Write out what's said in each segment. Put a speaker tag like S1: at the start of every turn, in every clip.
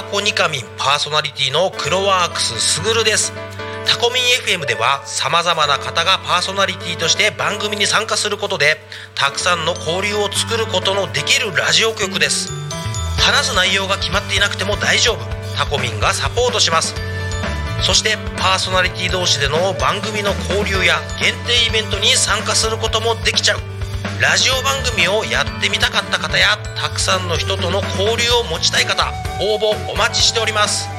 S1: タコニカミンパーソナリティのクロワークスすぐるです。タコミン FM ではさまざまな方がパーソナリティとして番組に参加することでたくさんの交流を作ることのできるラジオ局です。話す内容が決まっていなくても大丈夫。タコミンがサポートします。そしてパーソナリティ同士での番組の交流や限定イベントに参加することもできちゃう。ラジオ番組をやってみたかった方やたくさんの人との交流を持ちたい方応募お待ちしております。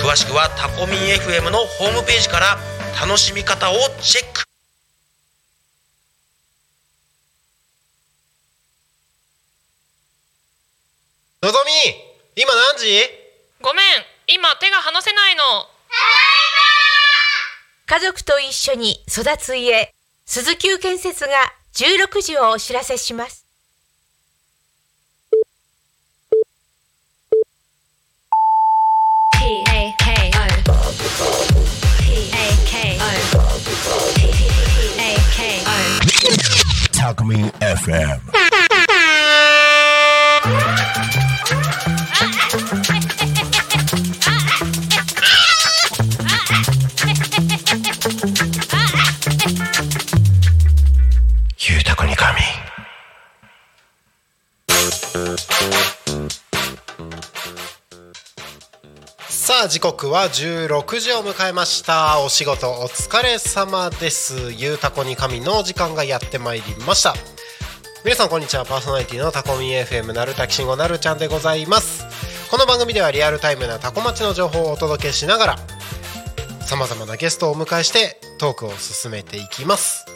S1: 詳しくはタコミン FM のホームページから楽しみ方をチェック。
S2: のぞみ今何時？
S3: ごめん今手が離せないの。
S4: 家族と一緒に育つ家、鈴木建設が16時をお知らせします。
S5: Talk
S6: me FM. にかみ。
S2: さあ時刻は16時を迎えました。お仕事お疲れ様です。ゆうたこに神の時間がやってまいりました。皆さんこんにちは。パーソナリティのタコミン FM なるたきしんごなるちゃんでございます。この番組ではリアルタイムなタコ町の情報をお届けしながらさまざまなゲストをお迎えしてトークを進めていきます。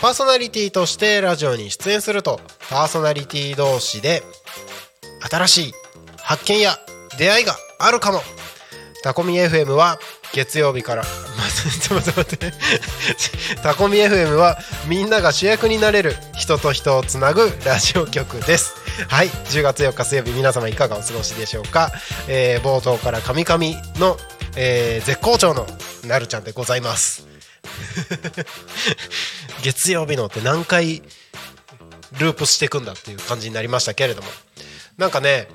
S2: パーソナリティとしてラジオに出演するとパーソナリティ同士で新しい発見や出会いがあるかも。タコミ FM は月曜日から待って待って待ってタコミ FM はみんなが主役になれる人と人をつなぐラジオ局です。はい10月4日水曜日皆様いかがお過ごしでしょうか、えー冒頭からカミカミの、えー絶好調のなるちゃんでございます。月曜日のって何回ループしていくんだっていう感じになりましたけれども。なんかね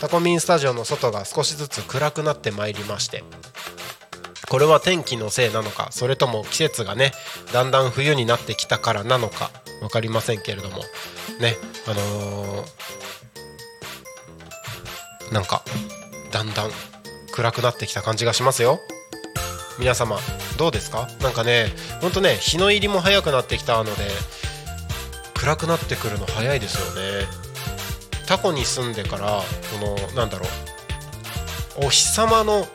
S2: タコミンスタジオの外が少しずつ暗くなってまいりまして。これは天気のせいなのかそれとも季節がねだんだん冬になってきたからなのか分かりませんけれども。ねあのーなんかだんだん暗くなってきた感じがしますよ。皆様どうですか？なんかねほんとね日の入りも早くなってきたので暗くなってくるの早いですよね。タコに住んでからこのなんだろうお日様の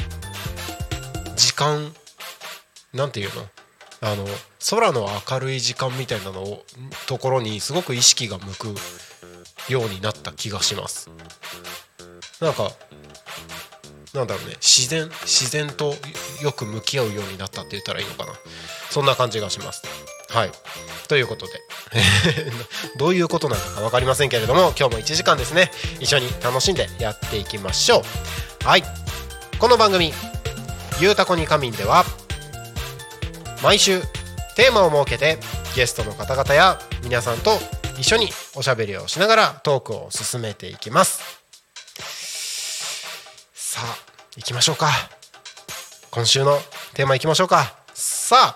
S2: 時間なんていうの？あの空の明るい時間みたいなのをところにすごく意識が向くようになった気がします。なんかなんだろうね。自然自然とよく向き合うようになったって言ったらいいのかな。そんな感じがします。はい。ということで。どういうことなのか分かりませんけれども今日も1時間ですね。一緒に楽しんでやっていきましょう。はい。この番組「ゆうたこに仮眠」では毎週テーマを設けてゲストの方々や皆さんと一緒におしゃべりをしながらトークを進めていきます。さあ行きましょうか。今週のテーマ行きましょうか。さあ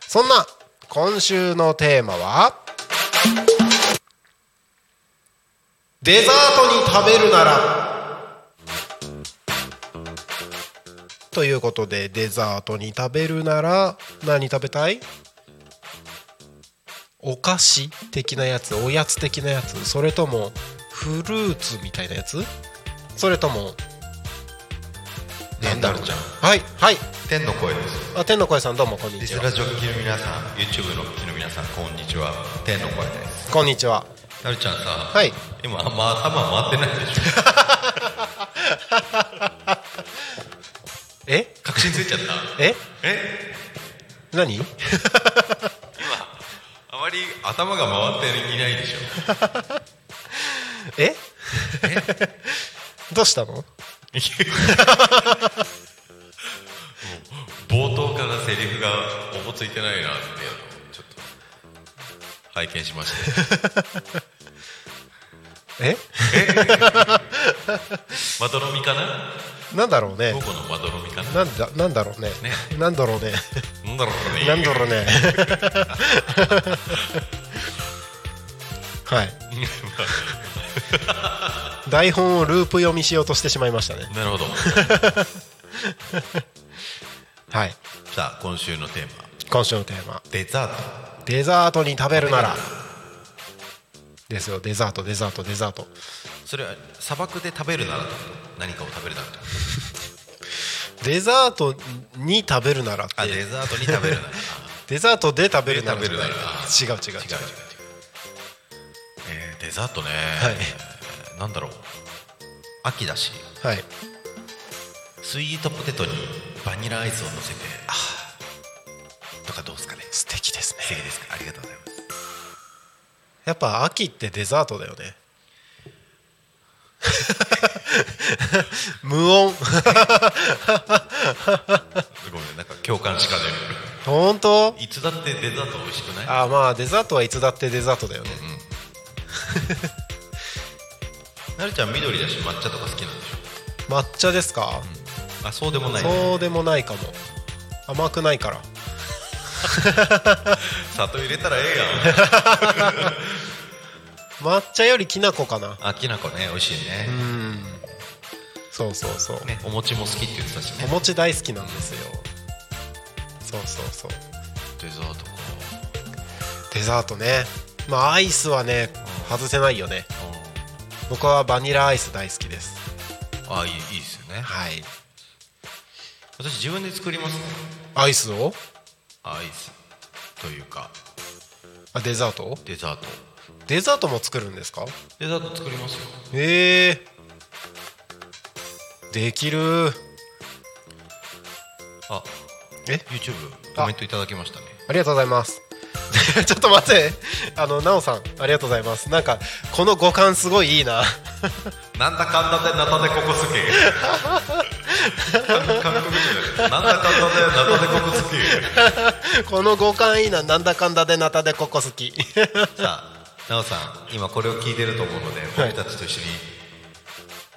S2: そんな今週のテーマはデザートに食べるなら。ということでデザートに食べるなら何食べたい？お菓子的なやつおやつ的なやつそれともフルーツみたいなやつ？それとも
S7: なんだろうじゃん
S2: はい。はい。
S7: 天の声です。
S2: あ天の声さんどうもこんにちは。
S7: リスラジョッキーの皆さん YouTube の聞きの皆さんこんにちは。天の声です。
S2: こんにちは。
S7: なるちゃんさ、
S2: はい。
S7: 今あんま頭回ってないでしょ。
S2: え？
S7: 確信ついちゃった。
S2: え？
S7: え？
S2: 何？
S7: 今あまり頭が回っていないでしょ。
S2: え？どうしたの？
S7: 冒頭からセリフがおぼついてないなってちょっと拝見しまして
S2: え？
S7: まどろみかな？
S2: なんだろうね。
S7: 午後のまどろみかな？
S2: なんだなんだろうね。
S7: ね。
S2: なんだろうね。
S7: なんだろうね。
S2: なんだろうね。はい 台本をループ読みしようとしてしまいましたね。
S7: なるほど。
S2: はい。
S7: さあ今週のテーマ。
S2: 今週のテーマ。
S7: デザート。
S2: デザートに食べるなら。ですよ。デザートデザートデザート。
S7: それは砂漠で食べるならと何かを食べるなら。と
S2: デザートに食べるならって。
S7: あデザートに食べるなら。
S2: デザートで食べるなら。違う違う違う
S7: 違う違う違う。えーデザートね、
S2: はい。
S7: なんだろう。秋だし。
S2: はい。
S7: スイートポテトにバニラアイスを乗せて。あ。ーとかどうですかね。
S2: 素敵ですね。
S7: 素敵ですかありがとうございます。
S2: やっぱ秋ってデザートだよね。無音。
S7: ごめんなんか共感しかね
S2: 本当？
S7: るいつだってデザート美味しくない？
S2: あまあデザートはいつだってデザートだよね、
S7: なるちゃん緑だし抹茶とか好きなんでし
S2: 抹茶ですか、
S7: ょあそうでもない。
S2: そうでもないかも。甘くないから。
S7: 砂糖入れたらええや
S2: 抹茶よりきな粉かな。ん
S7: あきな粉ね。美味しいね,、
S2: そうそうそう、
S7: ねお餅も好きって言ってたしね。
S2: お餅大好きなんですよ。そうそうそう。
S7: デザートか。
S2: デザートねまあアイスはね外せないよね。僕はバニラアイス大好きです。
S7: あいいいいですよね。
S2: はい。
S7: 私自分で作りますね。
S2: アイスを？
S7: アイスというか。
S2: あデザート？
S7: デザート。
S2: デザートも作るんですか？
S7: デザート作りますよ。
S2: えー、できる。
S7: あ
S2: え
S7: ？YouTube コメントいただきましたね。
S2: ありがとうございます ちょっと待って。あのなおさんありがとうございます。なんかこの五感すごいいいな。
S7: なんだかんだでナタデココスケ。韓国人だよなんだかんだでナタデココスケ。
S2: この五感いいな。なんだかんだでナタでここ好き
S7: さあなおさん今これを聞いてると思うので僕たちと一緒に、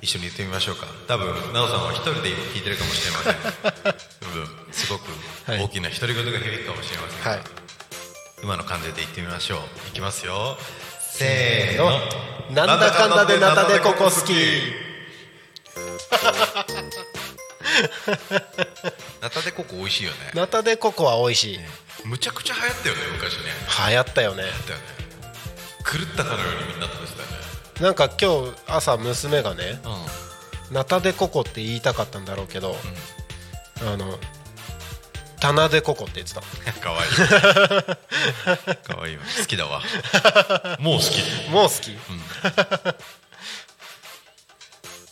S7: 一緒に言ってみましょうか。多分なおさんは一人で今聞いてるかもしれません。うんすごく大きな独り言が響くかもしれませんが、
S2: はい
S7: 今の感じで言ってみましょう。いきますよ。せー
S2: の。
S7: の
S2: なんだかんだでナタでここ好き
S7: ナタデココ美味しいよね。
S2: ナタでココは美味しい。
S7: むちゃくちゃ流行ったよね昔ね。
S2: 流行ったよね。
S7: 狂ったかのようにみんな食べてたよね。
S2: なんか今日朝娘がね
S7: う
S2: ナタでココって言いたかったんだろうけど、あの棚でココって言ってた
S7: ん。かわいい。かわいいわ。好きだわ。もう好き。
S2: もう好き、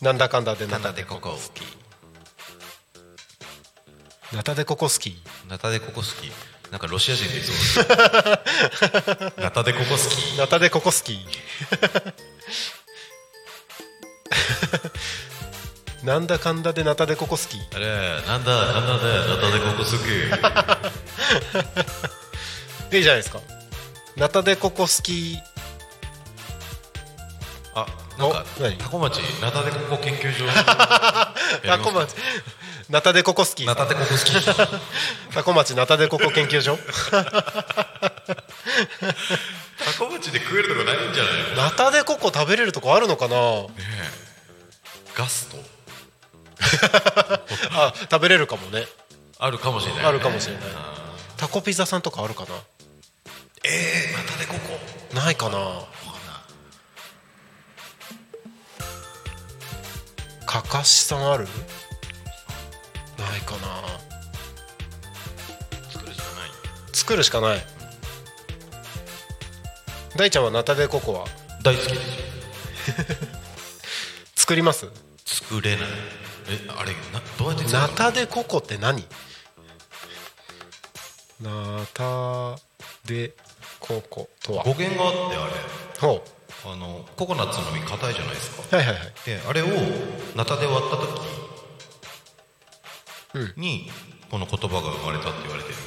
S2: なんだかんだでナ
S7: ナ
S2: タ
S7: デココ好き。
S2: ナタでココ好き。
S7: ナタデココ好き。なんかロシア人でいそうナタデココ好き。
S2: ナタでココ好きなんだかんだでナタでココ好き。
S7: あれなんだなんだでナタデココ好き。
S2: いいじゃないですか。ナタでココ好き。
S7: あなんかタコ町ナタデココ研究所。
S2: タコ町。ナタで ココ好き。
S7: ナタデココ好き。
S2: タコ町ナタでココ研究所。
S7: タコ町で食えるとこないんじゃないの？
S2: ナタでココ食べれるとこあるのかな？
S7: ガスト
S2: あ食べれるかもね。
S7: あるかもしれないね、
S2: あるかもしれない。
S7: あ
S2: タコピザさんとかあるか
S7: ーえー、ナタデココ。
S2: なな。いかなかかしさんある？ないかな。
S7: 作るしかない。
S2: 作るしかない。大ちゃんはナタデココは？
S7: 大好きです。よ
S2: 作ります？
S7: 作れないえあれな？どうやって作るの？
S2: ナタデココって何？ナタデココとは？
S7: 語源があってあれ。
S2: ほ
S7: あのココナッツの実硬いじゃないですか。
S2: うはいはいはい。
S7: であれをナタで割った時に、この言葉が生まれたって言われてるよ。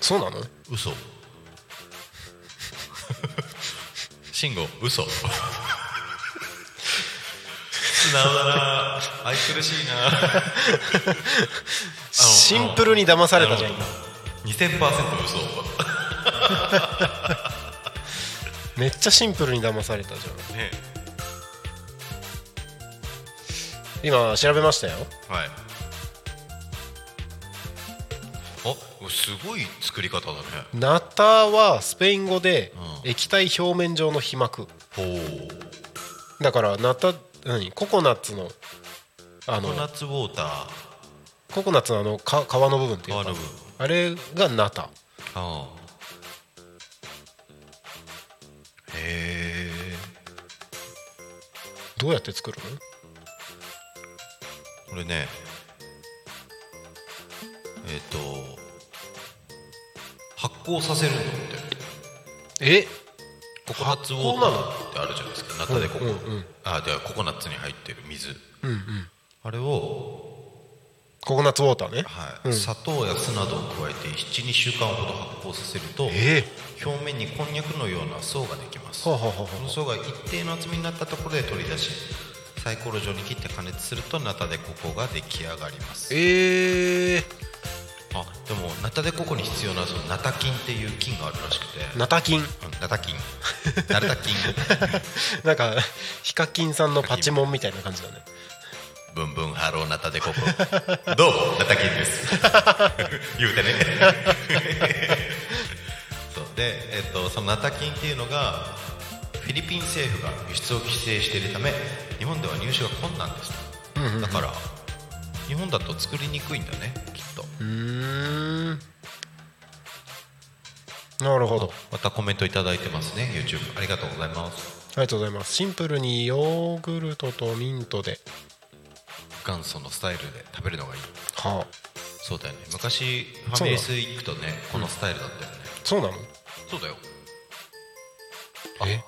S2: そうなの？
S7: 嘘。慎吾嘘素直だな。愛くるしいな。
S2: シンプルに騙されたじゃん。
S7: なるほど2000%嘘
S2: めっちゃシンプルに騙されたじゃん。
S7: ね。
S2: 今調べましたよ。
S7: はい。あすごい作り方だね。
S2: ナタはスペイン語で
S7: うん。
S2: 液体表面上の皮膜。
S7: ほう。
S2: だからナタ何？ココナッツのあの
S7: ココナッツウォーター。
S2: ココナッツのあのか皮の部分っていうか。
S7: 皮の部分。
S2: あれがナタ。
S7: ああ。へえ。
S2: どうやって作るの？
S7: これねえっ、と発酵させるんだって。
S2: え？
S7: ココナッツウォーターってあるじゃないですか。ナタデココ、
S2: うんうんうん。
S7: あじゃあココナッツに入ってる水。
S2: うんうん。
S7: あれを、
S2: ココナッツウォーターね。
S7: はい。
S2: うん。
S7: 砂糖や酢などを加えて12週間ほど発酵させると
S2: え
S7: 表面にこんにゃくのような層ができます。この層が一定の厚みになったところで取り出しサイコロ状に切って加熱するとナタデココが出来上がります。
S2: えー、
S7: あでもナタデココに必要なそのナタ菌っていう菌があるらしくて。
S2: ナタ菌
S7: うんナタ菌ナタ菌
S2: なんかヒカキンさんのパチモンみたいな感じだね。
S7: ブンブンハローナタデココ。どうもナタ菌です。言うてね。そう。で、えっと、そのナタ菌っていうのがフィリピン政府が輸出を規制しているため日本では入手が困難ですと、だから日本だと作りにくいんだねきっと。
S2: うーん。なるほど。
S7: またコメントいただいてますね YouTube ありがとうございます。
S2: ありがとうございます。シンプルにヨーグルトとミントで。
S7: 元祖のスタイルで食べるのがいい。
S2: はあ。
S7: そうだよね。昔ファミレス行くとねこのスタイルだったよね、
S2: そうなの？
S7: そうだよ。
S2: え？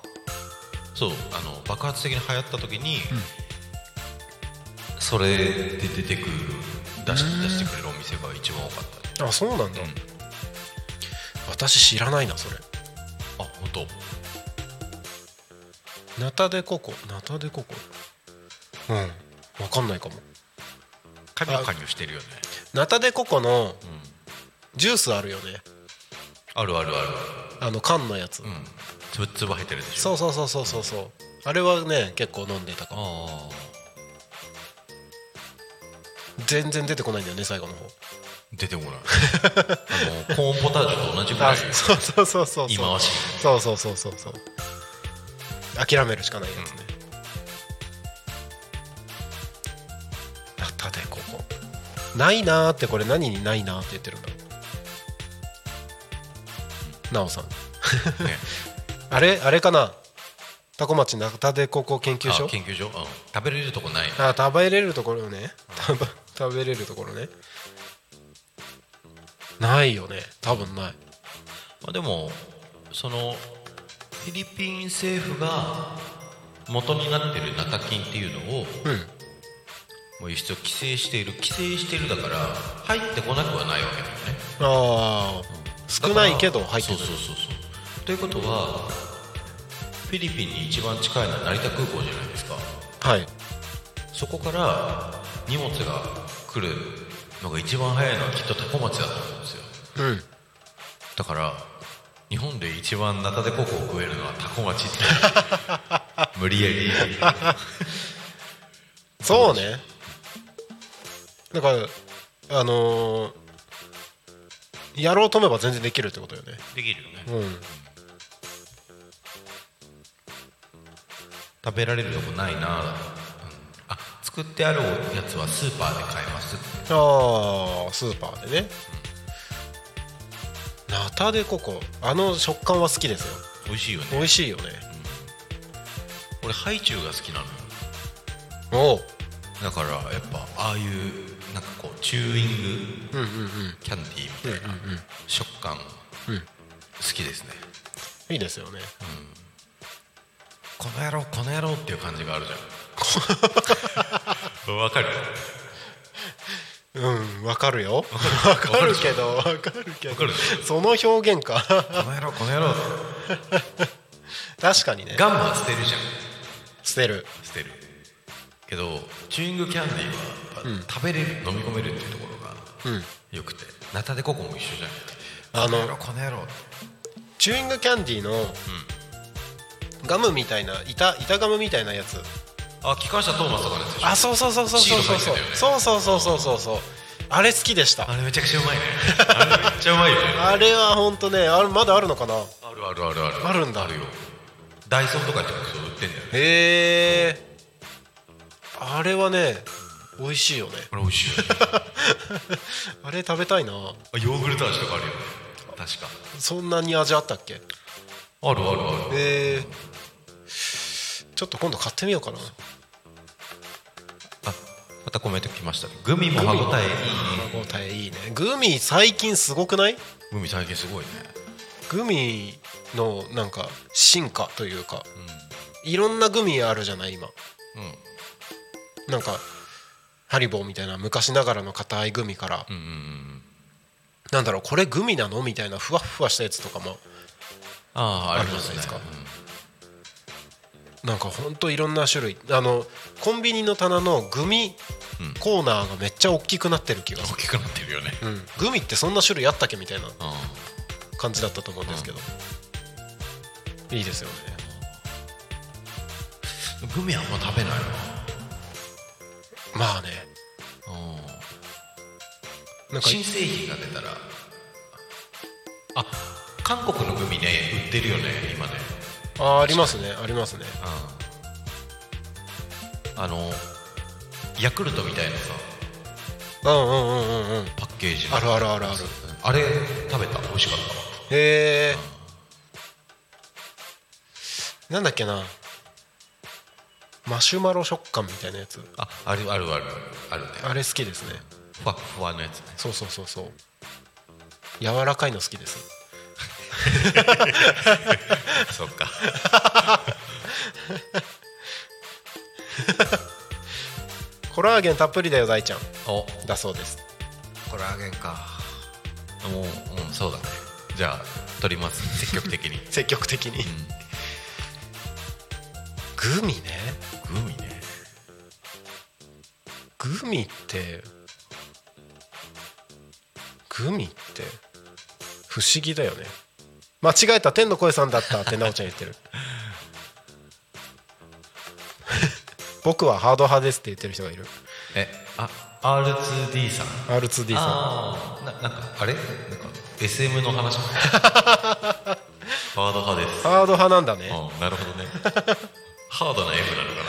S7: そうあの爆発的に流行った時に、それで出てくる出し出してくれるお店が一番多かった。ね
S2: あそうなんだ、
S7: うん。
S2: 私知らないなそれ。
S7: あ本当。
S2: ナタデココ。ナタデココ。うん。わかんないかも。
S7: カニは加入してるよね。
S2: ナタデココのジュースあるよね。
S7: あるあるある。
S2: あの缶のやつ、
S7: うん。つぶつぶ入ってるでしょ。
S2: そうそうそうそうそうそう。あれはね結構飲んでたかも。
S7: あ
S2: 全然出てこないんだよね最後の方。
S7: あ出てこない。あのコーンポタージュと同じぐら
S2: あ
S7: い
S2: そうそうそうそう。
S7: 言い回し。
S2: そうそうそうそうそう。諦めるしかないやつね、ナタデココないなーってこれ何にないなーって言ってるんだろう。なおさん。
S7: ね。
S2: あれあれかな？タコ町ナタデココ研究所？
S7: あ研究所、うん、食べれるとこない。
S2: あ食べれるところね。食べ食べれるところね。ないよね。多分ない。
S7: まあ、でもそのフィリピン政府が元になってるナタ菌っていうのを、
S2: うん。
S7: もう輸出を規制している。規制しているだから入ってこなくはないわけだよね。
S2: ああ少ないけど入ってくる。
S7: そうそうそうそう。ということはフィリピンに一番近いのは成田空港じゃないですか。
S2: はい。
S7: そこから荷物が来るのが一番早いのはきっとタコ町だと思うんですよ。
S2: うん。
S7: だから日本で一番ナタデココを食えるのはタコ町って 無理やり。
S2: そうね。だからあのーやろうと思えば全然できるってことよね。
S7: できるよね。
S2: うん。
S7: 食べられるとこないな、作ってあるやつはスーパーで買えます。
S2: ああスーパーでね。ナタデココあの食感は好きですよ。
S7: 美味しいよね。
S2: 美味しいよね。
S7: 俺ハイチュウが好きなのよ。
S2: おお
S7: だからやっぱああいうなんかこうチューイング
S2: うんうんうん。
S7: キャンディーみたいな食感
S2: うん
S7: 好きですね。
S2: いいですよね。
S7: この野郎この野郎っていう感じがあるじゃん わかる？
S2: うんわかるよ。わかる？けどわかるけど。その表現か。
S7: この野郎この野郎。
S2: 確かにね。
S7: ガムは捨てるじゃん。
S2: 捨てる。
S7: 捨てる。けどチューイングキャンディーは食べれる、飲み込めるっていうところが
S2: うん。
S7: よくて。ナタデココも一緒じゃん。
S2: あの
S7: この野郎
S2: チューイングキャンディーのガムみたいな板板ガムみたいなやつ
S7: あ機関車トーマスとかのやつでしょ。
S2: あそうそうそうそうそう。そうそうそうそうそうそうそう。あれ好きでした。
S7: あれめちゃくちゃうまいね。あれめっちゃうまいよね。
S2: あれは本当ねあれまだあるのかな？
S7: あるあるあるある。
S2: あるんだ。
S7: あるよ。ダイソーとか行ってもそう売ってんだよ。ね
S2: へえ。あれはね美味しいよね。
S7: これ美味しいよね。
S2: あれ 食べたいな。
S7: あヨーグルト味とかあるよね。確か。
S2: そんなに味あったっけ？
S7: あるあるある。
S2: へえ。ちょっと今度買ってみようかな。
S7: あまたコメント来ました。グミも歯応えいいね。
S2: 歯応えいいね。グミ最近すごくない？
S7: グミ最近すごいね。
S2: グミのなんか進化というか、いろんなグミあるじゃない今。
S7: うん。
S2: なんかハリボーみたいな昔ながらの硬いグミから、
S7: うんうんうん
S2: なんだろうこれグミなの？みたいなふわっふわしたやつとかも
S7: あ
S2: るじゃないですかなんかほんといろんな種類。あのコンビニの棚のグミ
S7: うん。
S2: コーナーがめっちゃ大きくなってる気がす
S7: 大きくなってるよね。
S2: る、うん、グミってそんな種類あったっけみたいな
S7: あ
S2: 感じだったと思うんですけど、いいですよね。
S7: あグミあんま食べないな。
S2: まあね。なんか
S7: 新製品が出たら。あ韓国のグミね売ってるよね今ね
S2: あありますね。ありますね。
S7: あのヤクルトみたいなさ
S2: うんうんうんうんうん。
S7: パッケージ。の
S2: あるあるあるある。
S7: あれ食べた？美味しかった？わ
S2: へえなんだっけな。マシュマロ食感みたいなやつ。
S7: ああるあるある。あるね。
S2: あれ好きですね。
S7: ふわっふわのやつね。
S2: そうそうそうそう。柔らかいの好きです
S7: そっか。
S2: コラーゲンたっぷりだよ大ちゃん。
S7: お。
S2: だそうです。
S7: コラーゲンか。もう、うん、そうだね。じゃあ取ります。積極的に。
S2: 積極的に、グミね。
S7: グミね。
S2: グミってグミって不思議だよね間違えた天の声さんだったって奈緒ちゃん言ってる。僕はハード派ですって言ってる人がいる。
S7: えあ R2D さん
S2: ？R2D さん。
S7: ななんかあれ？なんか SM の話？ハード派です。
S2: ハード派なんだね。
S7: あなるほどね。ハードな F なのか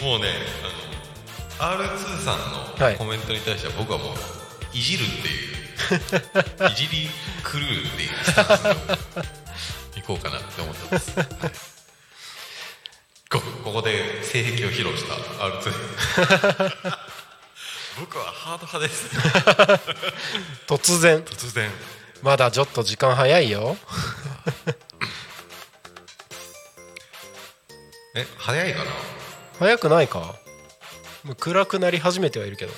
S7: な？もうねあの R2 さん
S2: はい。
S7: のコメントに対しては僕はもういじるっていういじり狂うっていうスタンスでいこうかなって思ってます、はい。こここで性癖を披露した。R2 僕はハード派です。
S2: 突然。
S7: 突然。
S2: まだちょっと時間早いよ。
S7: え早いかな？
S2: 早くないか？もう暗くなり始めてはいるけど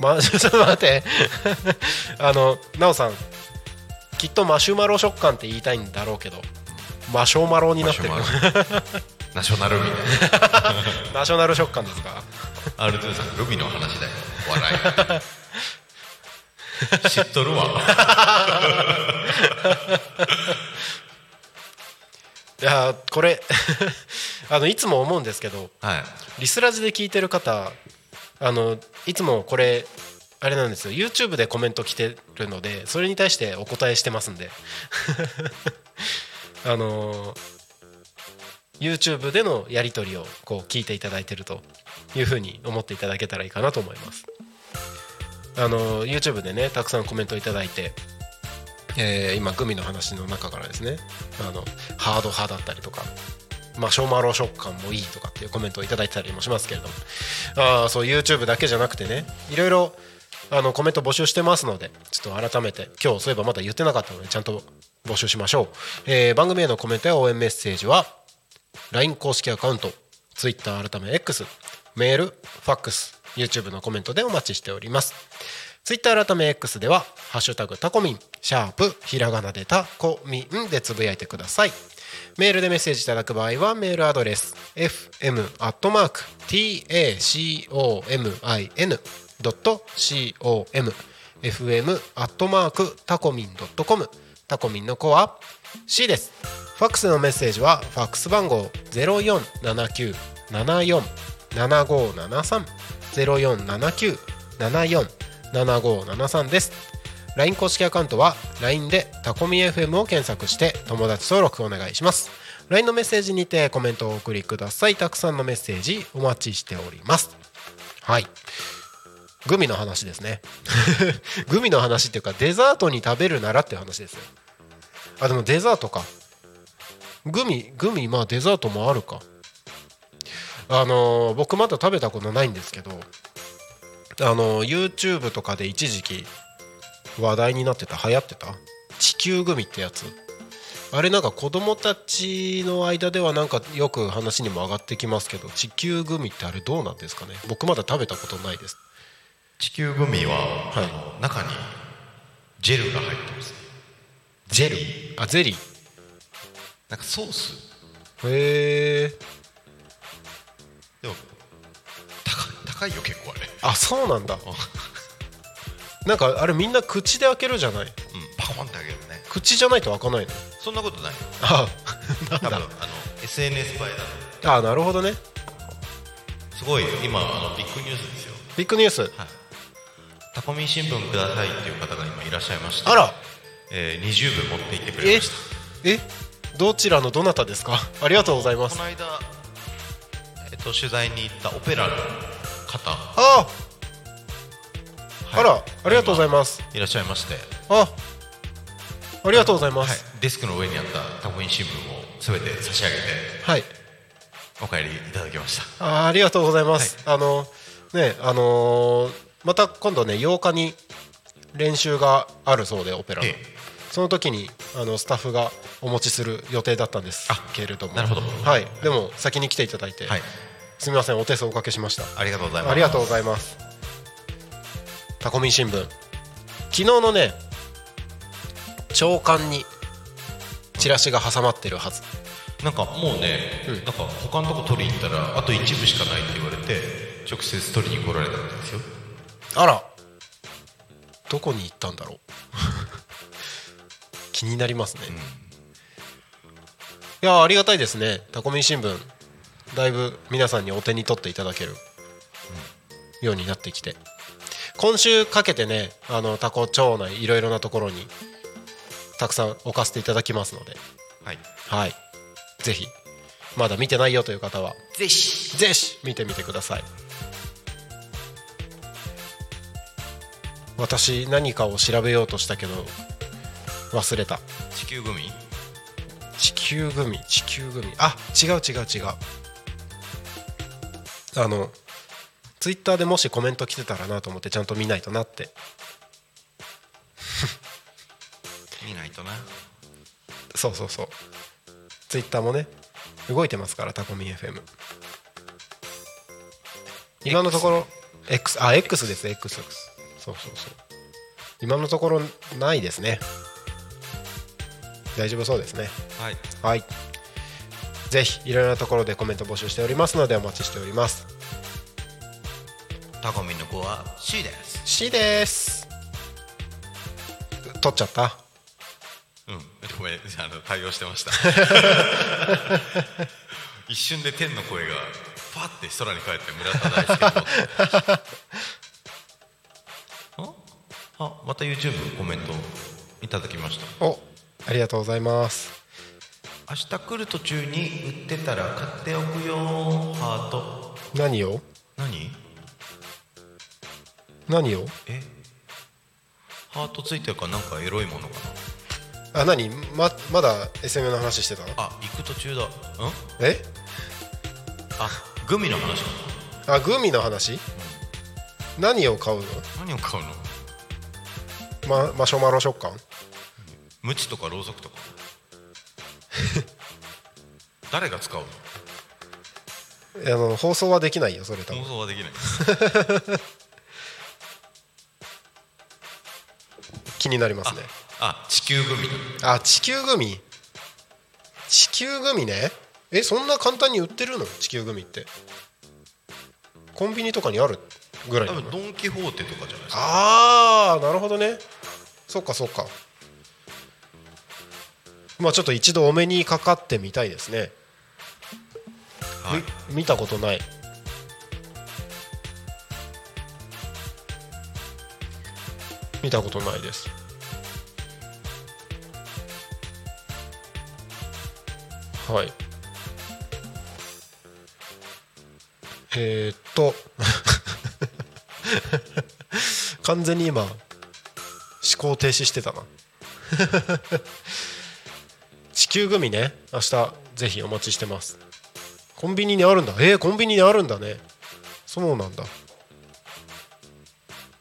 S2: まあ ちょっと待って。あの奈緒さんきっとマシュマロ食感って言いたいんだろうけどマシュマロになってる。
S7: ナショナルみたいな。
S2: ナショナル食感ですか
S7: ？R2 さんグミの話だよ。笑い。知っとるわ。
S2: いやこれあのいつも思うんですけど
S7: はい。
S2: リスラジで聞いてる方あのいつもこれあれなんですよ。YouTube でコメント来てるのでそれに対してお答えしてますんで。あの YouTube でのやり取りをこう聞いていただいてるというふうに思っていただけたらいいかなと思います。あの YouTube でねたくさんコメントいただいてえー今グミの話の中からですねあのハード派だったりとかマシュマロ食感もいいとかっていうコメントをいただいてたりもしますけれども。あーそう YouTube だけじゃなくてねいろいろあのコメント募集してますのでちょっと改めて今日そういえばまだ言ってなかったのでちゃんと募集しましょう、えー番組へのコメントや応援メッセージは LINE 公式アカウント Twitter 改め X メールファックス YouTube のコメントでお待ちしております。Twitter 改め X では「ハッシュタグタコミン」シャープひらがなでタコミンでつぶやいてください。メールでメッセージいただく場合はメールアドレス fm.tacomin.com fm アットマークタコミン .com タコミンの子は C です。ファックスのメッセージはファックス番号0479747573 0479747573です。LINE 公式アカウントは LINE でタコミ FM を検索して友達登録お願いします。LINE のメッセージにてコメントをお送りください。たくさんのメッセージお待ちしております。はい。グミの話ですね。グミの話っていうかデザートに食べるならっていう話ですよあでもデザートか。グミグミまあデザートもあるか。あのー僕まだ食べたことないんですけどあの YouTube とかで一時期話題になってた流行ってた？地球グミってやつ。あれなんか子供たちの間ではなんかよく話にも上がってきますけど地球グミってあれどうなんですかね？僕まだ食べたことないです。
S7: 地球グミは、
S2: はい。
S7: あの中にジェルが入ってます。
S2: ジェルあゼリー。
S7: なんかソース。
S2: へえ
S7: でも高い高いよ結構あれ。
S2: あそうなんだなんかあれみんな口で開けるじゃない？
S7: うんパコンってあげるね。
S2: 口じゃないと開かないの？
S7: そんなことない。よ
S2: あ。
S7: 多分あの SNS 映えだ
S2: あなるほどね。
S7: すごい今あのビッグニュースですよ。
S2: ビッグニュース。
S7: はい。タコミン新聞くださいっていう方が今いらっしゃいまして。
S2: あら。
S7: えー、20部持って行ってくれ
S2: え
S7: ました。
S2: えどちらのどなたですか？ありがとうございます。
S7: この間、えっと、取材に行ったオペラの方、
S2: ああらありがとうございます。
S7: いらっしゃいまして、
S2: あありがとうございま
S7: はい。
S2: す、
S7: デスクの上にあったタコミン新聞をすべて差し上げて
S2: はい、
S7: お帰りいただきました。
S2: あありがとうございます、あのねあのーまた今度ね8日に練習があるそうでオペラの、
S7: ええ。
S2: その時にあのスタッフがお持ちする予定だったんですけれども。
S7: なるほど。
S2: はい。でも先に来ていただいて、
S7: はい。
S2: すみませんお手数おかけしました。
S7: ありがとうございます
S2: タコミン新聞。昨日のね朝刊にチラシが挟まってるはず。
S7: なんかもうね、
S2: うん。
S7: なんか他のとこ取りに行ったらあと一部しかないって言われて直接取りに来られたんですよ。
S2: あら。どこに行ったんだろう。気になりますね、いやありがたいですね。タコミン新聞。だいぶ皆さんにお手に取っていただけるようになってきて今週かけてねあのタコ町内いろいろなところにたくさん置かせていただきますので。
S7: はい。
S2: はい。ぜひ。まだ見てないよという方は
S7: ぜひ。
S2: ぜひ見てみてください。私何かを調べようとしたけど忘れた。
S7: 地球グミ？
S2: 地球グミ地球グミ。あ違う違う違う。あのツイッターでもしコメント来てたらなと思ってちゃんと見ないとなって。
S7: 見ないとな。
S2: そうそうそう。ツイッターもね動いてますからタコミン FM 今のところ X あ X です X そうそうそう。今のところないですね。大丈夫そうですね。
S7: はい。
S2: はい。ぜひいろいろなところでコメント募集しておりますのでお待ちしております
S7: タコミンの子は C です。
S2: C です。取っちゃった？
S7: うん。ごめんあの対応してました。一瞬で天の声がパッて空に帰って村田大輔の ああまた YouTube コメントいただきました。
S2: おありがとうございます。
S7: 明日来る途中に売ってたら買っておくよハート。
S2: 何を？
S7: 何？
S2: 何を？
S7: えハートついてるからなんかエロいものか
S2: あ何？ままだ SM の話してたの？
S7: あ行く途中だ。うん？
S2: え？
S7: あグミの話
S2: あグミの話？何を買うの？
S7: 何を買うの？
S2: まマシュマロ食感？
S7: ムチとかろうそくとか。誰が使うの？
S2: あの放送はできないよそれ多分。
S7: 放送はできない
S2: 気になりますね。
S7: あ地球グミ。
S2: あ地球グミ？地球グミね？えそんな簡単に売ってるの？地球グミって。コンビニとかにあるぐらい
S7: 多分ドン・キホーテとかじゃないですか。
S2: ああなるほどね。そっかそっか。まあちょっと一度お目にかかってみたいですね、
S7: はい。
S2: み見たことない見たことないです。はい。えー、っと。完全に今思考停止してたな。地球グミね。明日ぜひお待ちしてます。コンビニにあるんだ。えー、コンビニにあるんだね。そうなんだ。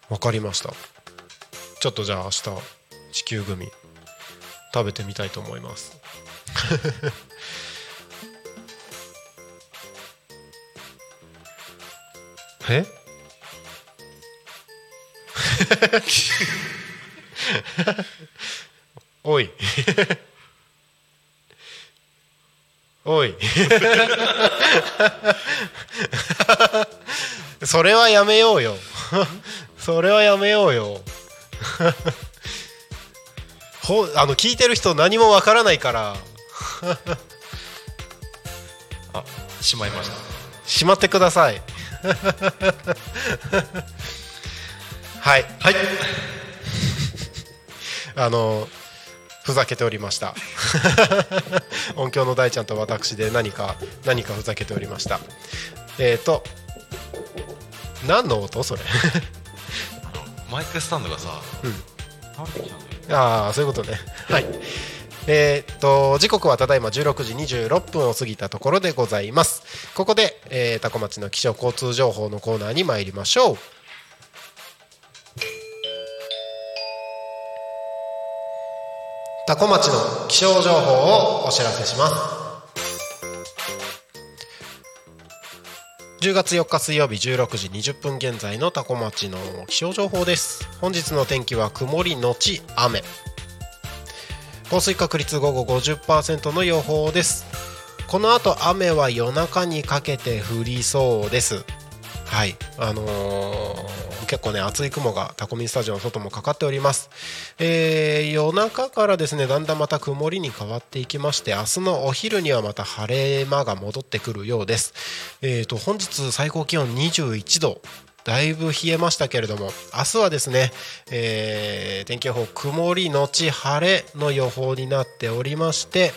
S2: わかりました。ちょっとじゃあ明日地球グミ食べてみたいと思います。え？おい。おい。それはやめようよ。それはやめようよ ほあの聞いてる人何もわからないから。
S7: あしまいました。
S2: しまってください。はい。はい。あのふざけておりました。音響の大ちゃんと私で何か何かふざけておりました。えっ、ー、と何の音それ？
S7: マイクスタンドがさ、
S2: うん。ああそういうことね。はい。えーっと時刻はただいま16時26分を過ぎたところでございます。ここで、えー、タコ町の気象交通情報のコーナーに参りましょう。タコ町の気象情報をお知らせします10月4日水曜日16時20分現在のタコ町の気象情報です。本日の天気は曇りのち雨。降水確率午後50%の予報です。この後雨は夜中にかけて降りそうです。はい。あのー結構ね厚い雲がタコミンスタジオの外もかかっております、えー夜中からですねだんだんまた曇りに変わっていきまして明日のお昼にはまた晴れ間が戻ってくるようです。えーと本日最高気温21度。だいぶ冷えましたけれども明日はですね、えー天気予報曇りのち晴れの予報になっておりまして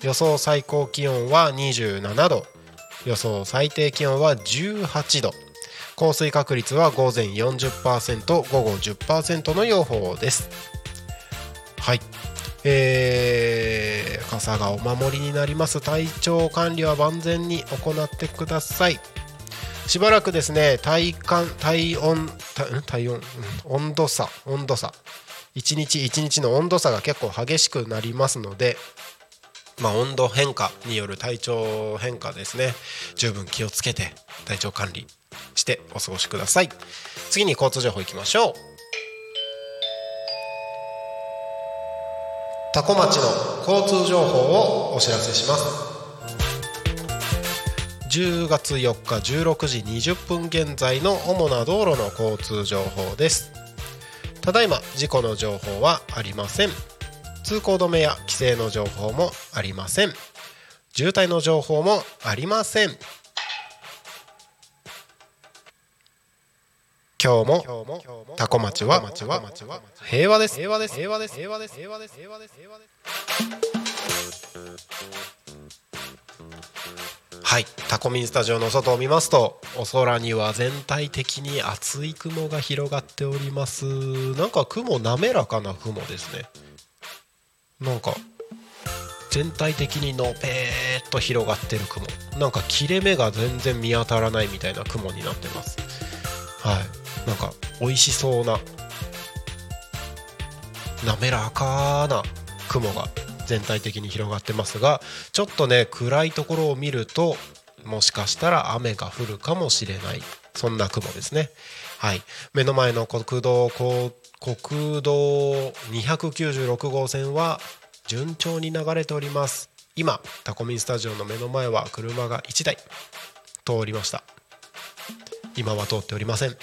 S2: 予想最高気温は27度。予想最低気温は18度。降水確率は午前40%午後10%の予報です。はい。えー傘がお守りになります。体調管理は万全に行ってください。しばらくですね体感体温体温、温度差温度差。一日一日の温度差が結構激しくなりますのでまあ、温度変化による体調変化ですね。十分気をつけて体調管理してお過ごしください。次に交通情報いきましょう。多古町の交通情報をお知らせします。10月4日16時20分現在の主な道路の交通情報です。ただいま事故の情報はありません。通行止めや規制の情報もありません。渋滞の情報もありません。今日もタコ町は平和です。平和です。平和です。平和です。平和です平和です平和ですはい。タコミンスタジオの外を見ますとお空には全体的に厚い雲が広がっております。なんか雲滑らかな雲ですね。なんか全体的にのぺーっと広がってる雲。なんか切れ目が全然見当たらないみたいな雲になってます。はい。なんか美味しそうな滑らかな雲が全体的に広がってますがちょっとね暗いところを見るともしかしたら雨が降るかもしれない。そんな雲ですね。はい。目の前の国道こう国道296号線は順調に流れております。今タコミンスタジオの目の前は車が1台通りました。今は通っておりません。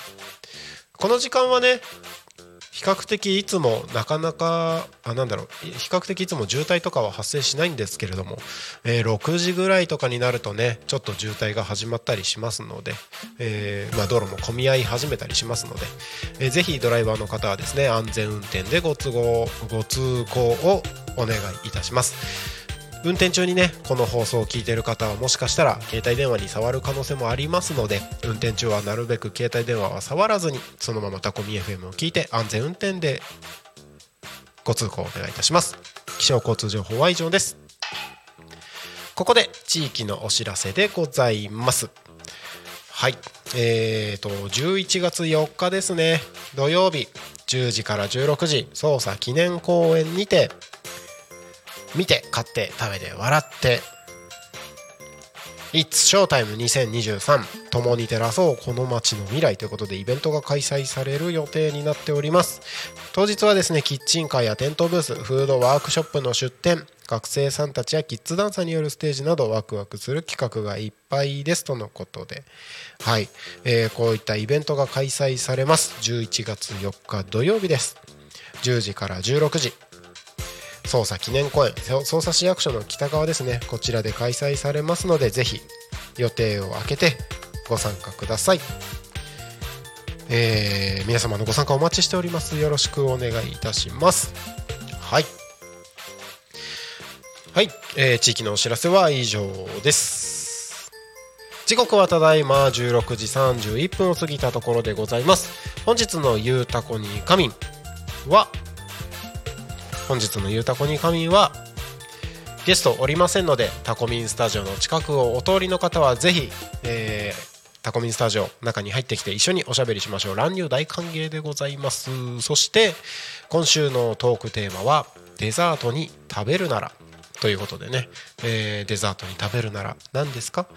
S2: この時間はね比較的いつもなかなかあなんだろう比較的いつも渋滞とかは発生しないんですけれども、えー6時ぐらいとかになるとねちょっと渋滞が始まったりしますので、えーまあ、道路も混み合い始めたりしますので、えーぜひドライバーの方はですね安全運転でご都合ご通行をお願いいたします。運転中にねこの放送を聞いている方はもしかしたら携帯電話に触る可能性もありますので運転中はなるべく携帯電話は触らずにそのままタコミ FM を聞いて安全運転でご通行をお願いいたします。気象交通情報は以上ですここで地域のお知らせでございます。はいえーと11月4日ですね。土曜日10時から16時捜査記念公園にて見て買って食べて笑って。It's Showtime 2023共に照らそうこの街の未来ということでイベントが開催される予定になっております。当日はですねキッチンカーや店頭ブースフードワークショップの出店学生さんたちやキッズダンサーによるステージなどワクワクする企画がいっぱいです。とのことで。はい、えーこういったイベントが開催されます。11月4日土曜日です。10時から16時。捜査記念公演捜査市役所の北側ですね。こちらで開催されますのでぜひ予定を空けてご参加ください、えー皆様のご参加お待ちしております。よろしくお願いいたします。はい。はい、えー地域のお知らせは以上です。時刻はただいま16時31分を過ぎたところでございます。本日の「ゆうたこに仮眠」は本日の「ゆうたこに仮眠」はゲストおりませんのでタコミンスタジオの近くをお通りの方はぜひ、えータコミンスタジオ中に入ってきて一緒におしゃべりしましょう。乱入大歓迎でございます。そして今週のトークテーマはデザートに食べるなら。ということでね、えーデザートに食べるなら何ですか、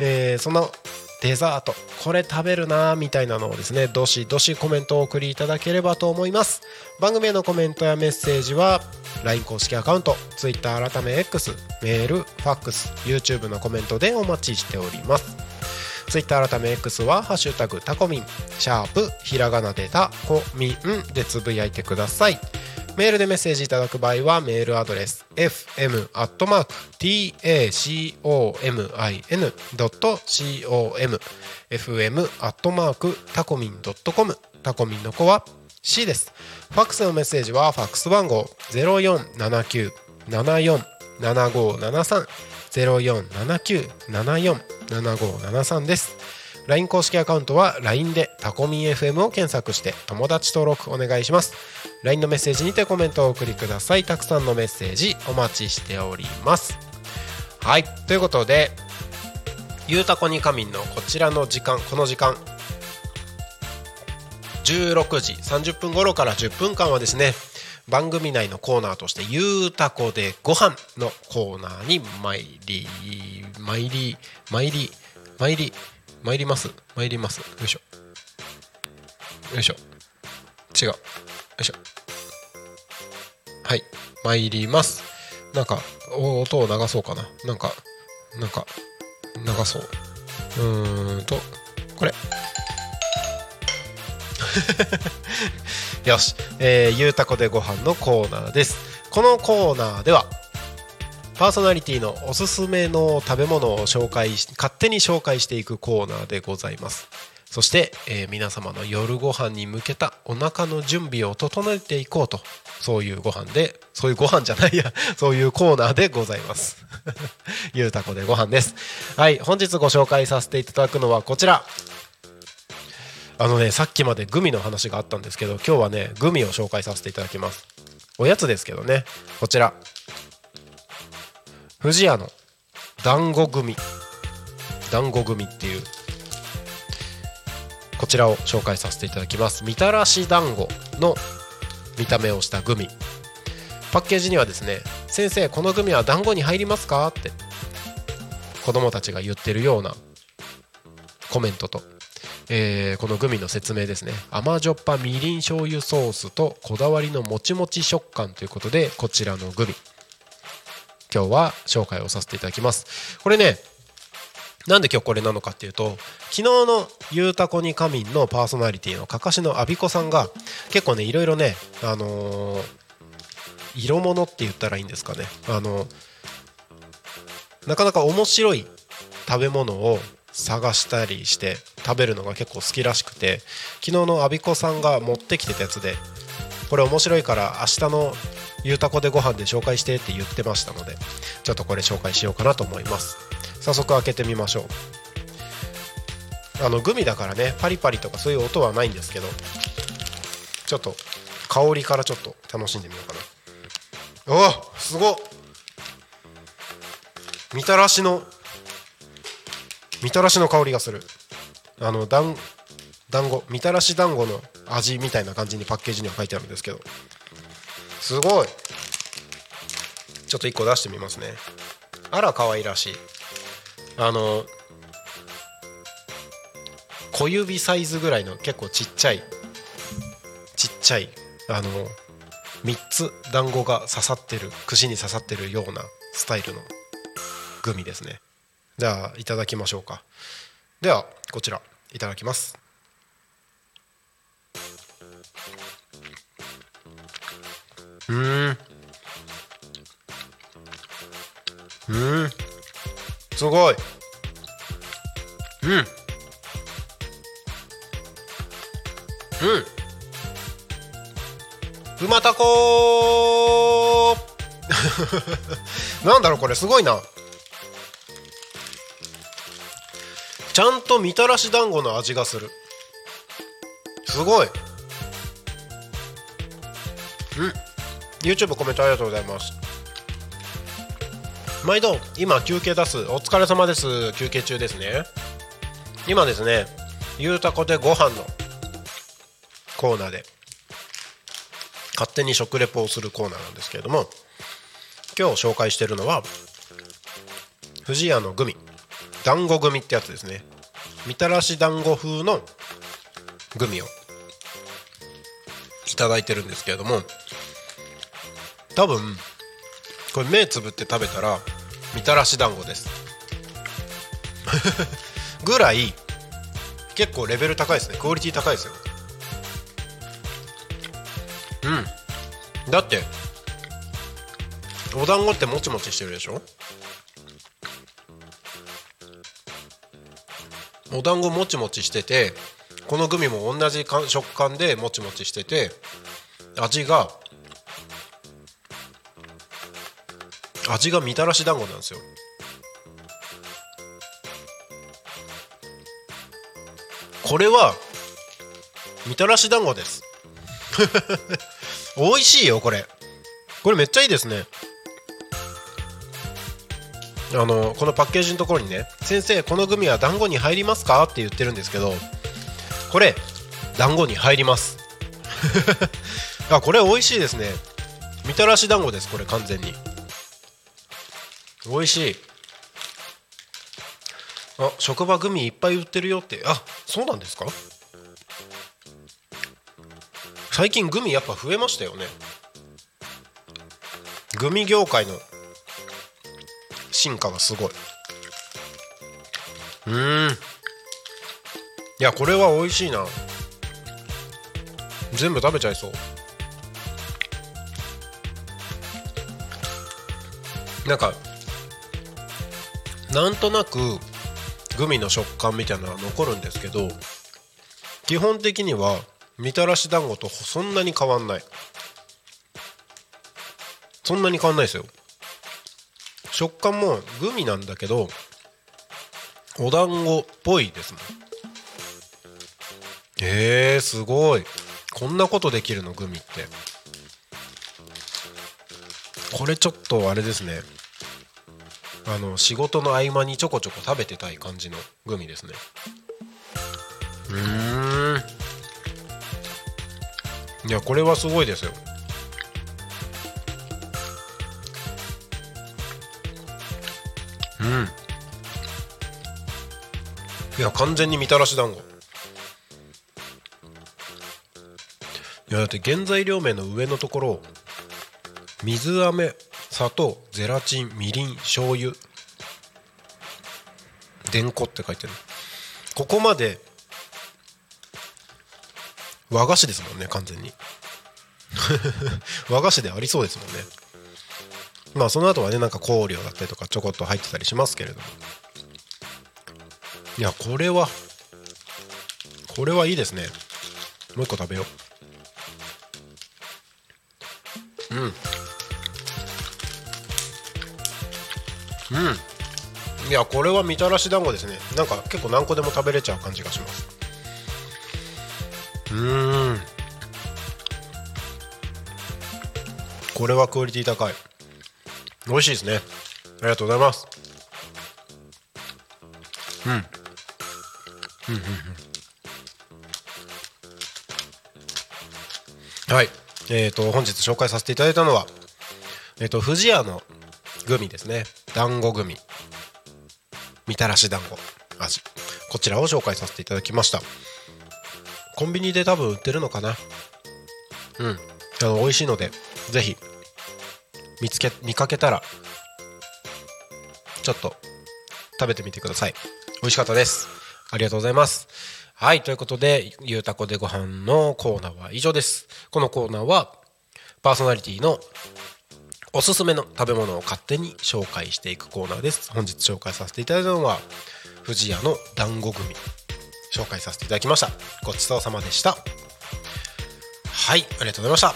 S2: えーそのデザート。これ食べるなみたいなのをですねどしどしコメントをお送りいただければと思います。番組へのコメントやメッセージは LINE 公式アカウント Twitter 改め X メールファックス YouTube のコメントでお待ちしております。ツイッター改め X は「ハッシュタグタコミン」シャープひらがなでタコミンでつぶやいてください。メールでメッセージいただく場合はメールアドレス fm.tacomin.com fm. タコミン .com タコミンの子は C ですファックスのメッセージはファックス番号0479747573 0479747573です LINE 公式アカウントは LINE でタコミン FM を検索して友達登録お願いします LINE のメッセージにてコメントをお送りください。たくさんのメッセージお待ちしております。はい。ということでゆうたこに仮眠のこちらの時間この時間16時30分頃から10分間はですね番組内のコーナーとして「ゆうたこでご飯のコーナーに参り参り参り参り参ります？参ります？よいしょ。よいしょ。違う。いしょ。はい。参ります。なんか音を流そうかな。なんかなんか流そう。うーんとこれ。よし、えー、ゆうたこでご飯のコーナーです。このコーナーではパーソナリティのおすすめの食べ物を紹介し勝手に紹介していくコーナーでございます。そして、えー皆様の夜ご飯に向けたお腹の準備を整えていこうとそういうご飯でそういうご飯じゃないや そういうコーナーでございます。ゆうたこでご飯です。はい本日ご紹介させていただくのはこちら。あのねさっきまでグミの話があったんですけど今日はねグミを紹介させていただきます。おやつですけどねこちら。富士屋の団子組団子組っていうこちらを紹介させていただきます。みたらし団子の見た目をしたグミ。パッケージにはですね「先生このグミは団子に入りますか?」って子供たちが言ってるようなコメントと、えーこのグミの説明ですね。甘じょっぱみりん醤油ソースとこだわりのもちもち食感ということでこちらのグミ。今日は紹介をさせていただきます。これねなんで今日これなのかっていうと昨日の「ゆうたこに仮眠」のパーソナリティのかかしのあびこさんが結構ねいろいろねあのー色物って言ったらいいんですかね。あのなかなか面白い食べ物を探したりして食べるのが結構好きらしくて昨日のあびこさんが持ってきてたやつでこれ面白いから明日のゆうたこでご飯で紹介してって言ってましたのでちょっとこれ紹介しようかなと思います。早速開けてみましょう。あのグミだからねパリパリとかそういう音はないんですけどちょっと香りからちょっと楽しんでみようかな。おすごっ。みたらしのみたらしの香りがする。あのだん団子みたらし団子の味みたいな感じにパッケージには書いてあるんですけど。すごい。ちょっと1個出してみますね。あら可愛らしい。あの小指サイズぐらいの結構ちっちゃいちっちゃいあの3つ団子が刺さってる串に刺さってるようなスタイルのグミですね。じゃあいただきましょうか。ではこちらいただきます。うん。うん。すごい。うん。うん。うまたこー。なんだろうこれすごいな。ちゃんとみたらし団子の味がする。すごい。うん。YouTube コメントありがとうございます毎度今休憩出す。お疲れ様です。休憩中ですね。今ですねゆうたこでご飯のコーナーで勝手に食レポをするコーナーなんですけれども今日紹介してるのは富士屋のグミ。団子グミってやつですね。みたらし団子風のグミをいただいてるんですけれども多分これ目つぶって食べたらみたらし団子です。ぐらい結構レベル高いですね。クオリティ高いですよ。うん。だってお団子ってもちもちしてるでしょ？お団子もちもちしててこのグミも同じ食感でもちもちしてて味が味がみたらし団子なんですよ。これはみたらし団子です。美味しいよこれ。これめっちゃいいですね。あのこのパッケージのところにね「先生このグミは団子に入りますか?」って言ってるんですけどこれ団子に入ります。あこれ美味しいですね。みたらし団子ですこれ完全に。美味しい。あ職場グミいっぱい売ってるよって。あそうなんですか？最近グミやっぱ増えましたよね。グミ業界の進化がすごい。うん。いやこれは美味しいな。全部食べちゃいそう。なんかなんとなくグミの食感みたいなのは残るんですけど基本的にはみたらし団子とそんなに変わんない。そんなに変わんないですよ。食感もグミなんだけどお団子っぽいですもん。えー、すごい。こんなことできるのグミって。これちょっとあれですね。あの仕事の合間にちょこちょこ食べてたい感じのグミですね。うん。いやこれはすごいですよ。うん。いや完全にみたらし団子。いやだって原材料名の上のところ水飴。砂糖ゼラチンみりん醤油。でんこって書いてる。ここまで和菓子ですもんね完全に。和菓子でありそうですもんね。まあその後はねなんか香料だったりとかちょこっと入ってたりしますけれども。いやこれはこれはいいですね。もう一個食べよう。うん。うん。いやこれはみたらし団子ですね。なんか結構何個でも食べれちゃう感じがします。うん。これはクオリティ高い。美味しいですね。ありがとうございます。うん。うんうんうん。はい。えー、と本日紹介させていただいたのはえっ、と富士屋のグミですね。団子グミみたらし団子。味。こちらを紹介させていただきました。コンビニで多分売ってるのかな。うん。あの美味しいのでぜひ見つけ見かけたらちょっと食べてみてください。美味しかったです。ありがとうございます。はいということでゆうたこでご飯のコーナーは以上です。このコーナーはパーソナリティのおすすめの食べ物を勝手に紹介していくコーナーです。本日紹介させていただいたのは富士屋の団子グミ紹介させていただきました。ごちそうさまでした。はいありがとうございました。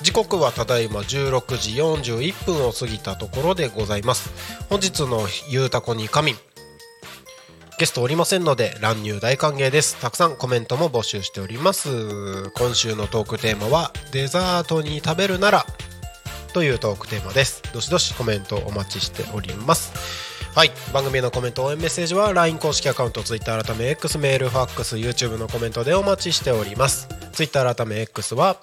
S2: 時刻はただいま16時41分を過ぎたところでございます。本日のゆうたこに神。ゲストおりませんので乱入大歓迎です。たくさんコメントも募集しております。今週のトークテーマはデザートに食べるならというトークテーマです。どしどしコメントお待ちしております。はい。番組のコメント応援メッセージは LINE 公式アカウント Twitter 改め X メールファックス YouTube のコメントでお待ちしております。Twitter 改め X は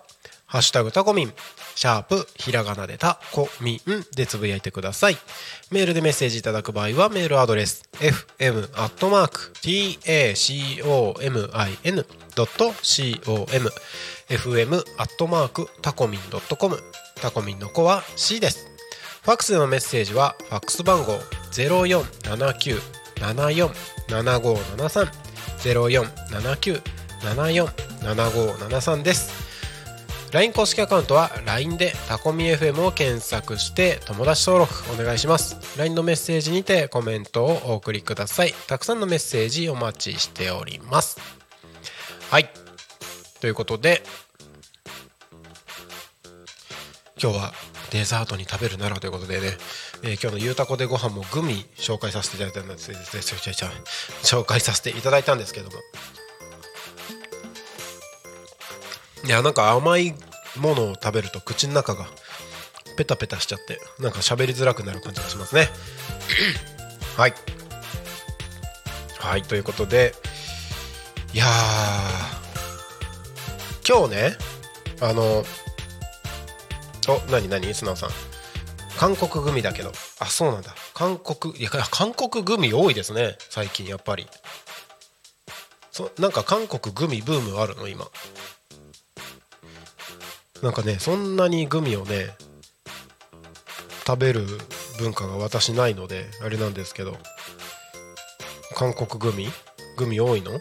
S2: ハッシュタグタコミン、シャープ、ひらがなでタコミンでつぶやいてください。メールでメッセージいただく場合はメールアドレス、fm.tacomin.com、fm.tacomin.com、タコミンの子は C です。ファックスでのメッセージは、ファックス番号0479-747573、0479-747573です。LINE 公式アカウントは LINE でタコミ FM を検索して友達登録お願いします。LINE のメッセージにてコメントをお送りください。たくさんのメッセージお待ちしております。はい。ということで今日はデザートに食べるならということでね、えー今日のゆうたこでご飯もグミ紹介させていただいたんです。紹介させていただいたんですけども。いやなんか甘いものを食べると口の中がペタペタしちゃってなんか喋りづらくなる感じがしますね。はい。はいということでいや今日ねあのお何何素直さん。韓国グミだけど。あそうなんだ。韓国いや韓国グミ多いですね。最近やっぱり。そなんか韓国グミブームあるの？今。なんかねそんなにグミをね食べる文化が私ないのであれなんですけど。韓国グミ？グミ多いの？い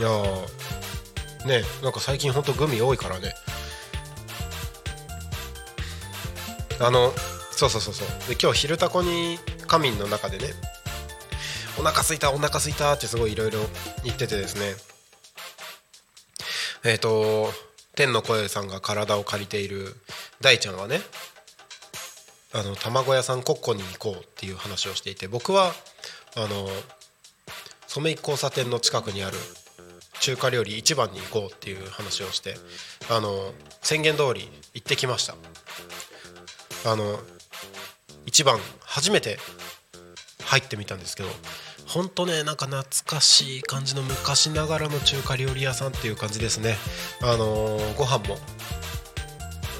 S2: やーねなんか最近ほんとグミ多いからね。あのそうそうそうそう。で今日「昼タコに仮眠」の中でねお腹すいたお腹すいたってすごいいろいろ言っててですね。えっ、と天の声さんが体を借りている大ちゃんはねあの卵屋さんコッコに行こうっていう話をしていて僕はあの染井交差点の近くにある中華料理一番に行こうっていう話をしてあの宣言通り行ってきました。あの一番初めて入ってみたんですけどほんとねなんか懐かしい感じの昔ながらの中華料理屋さんっていう感じですね。あのーご飯も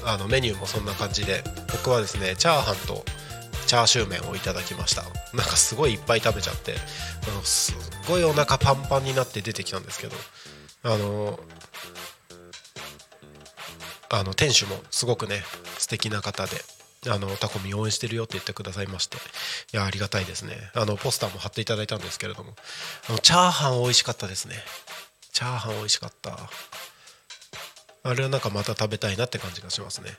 S2: あのメニューもそんな感じで僕はですねチャーハンとチャーシュー麺をいただきました。なんかすごいいっぱい食べちゃってあのすっごいお腹パンパンになって出てきたんですけどあのあの店主もすごくね素敵な方で。あのタコミ応援してるよって言ってくださいまして。いやありがたいですね。あのポスターも貼っていただいたんですけれども。あのチャーハン美味しかったですね。チャーハン美味しかった。あれはなんかまた食べたいなって感じがしますね。